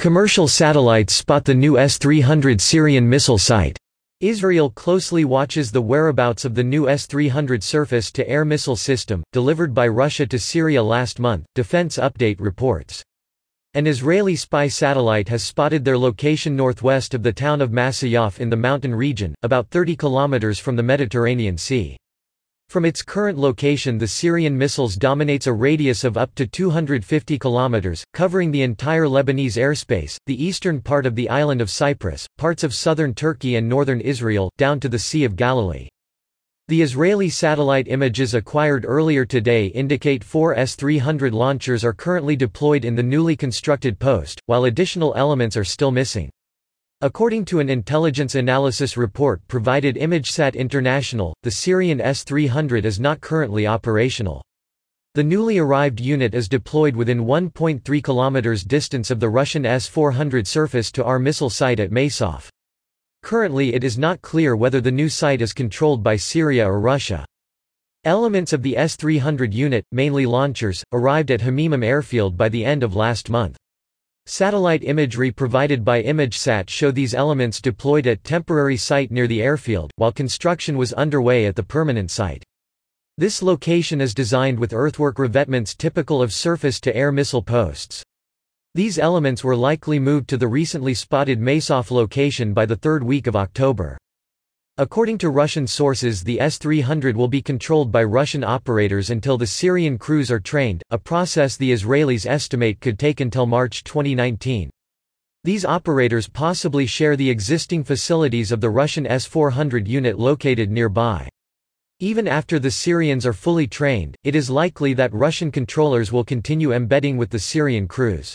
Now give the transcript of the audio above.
Commercial satellites spot the new S-300 Syrian missile site. Israel closely watches the whereabouts of the new S-300 surface-to-air missile system, delivered by Russia to Syria last month, Defense Update reports. An Israeli spy satellite has spotted their location northwest of the town of Masyaf in the mountain region, about 30 kilometers from the Mediterranean Sea. From its current location the Syrian missiles dominates a radius of up to 250 kilometers, covering the entire Lebanese airspace, the eastern part of the island of Cyprus, parts of southern Turkey and northern Israel, down to the Sea of Galilee. The Israeli satellite images acquired earlier today indicate four S-300 launchers are currently deployed in the newly constructed post, while additional elements are still missing. According to an intelligence analysis report provided ImageSat International, the Syrian S-300 is not currently operational. The newly arrived unit is deployed within 1.3 km distance of the Russian S-400 surface-to-air missile site at Masyaf. Currently it is not clear whether the new site is controlled by Syria or Russia. Elements of the S-300 unit, mainly launchers, arrived at Hmeimim airfield by the end of last month. Satellite imagery provided by ImageSat show these elements deployed at temporary site near the airfield, while construction was underway at the permanent site. This location is designed with earthwork revetments typical of surface-to-air missile posts. These elements were likely moved to the recently spotted Masyaf location by the third week of October. According to Russian sources the S-300 will be controlled by Russian operators until the Syrian crews are trained, a process the Israelis estimate could take until March 2019. These operators possibly share the existing facilities of the Russian S-400 unit located nearby. Even after the Syrians are fully trained, it is likely that Russian controllers will continue embedding with the Syrian crews.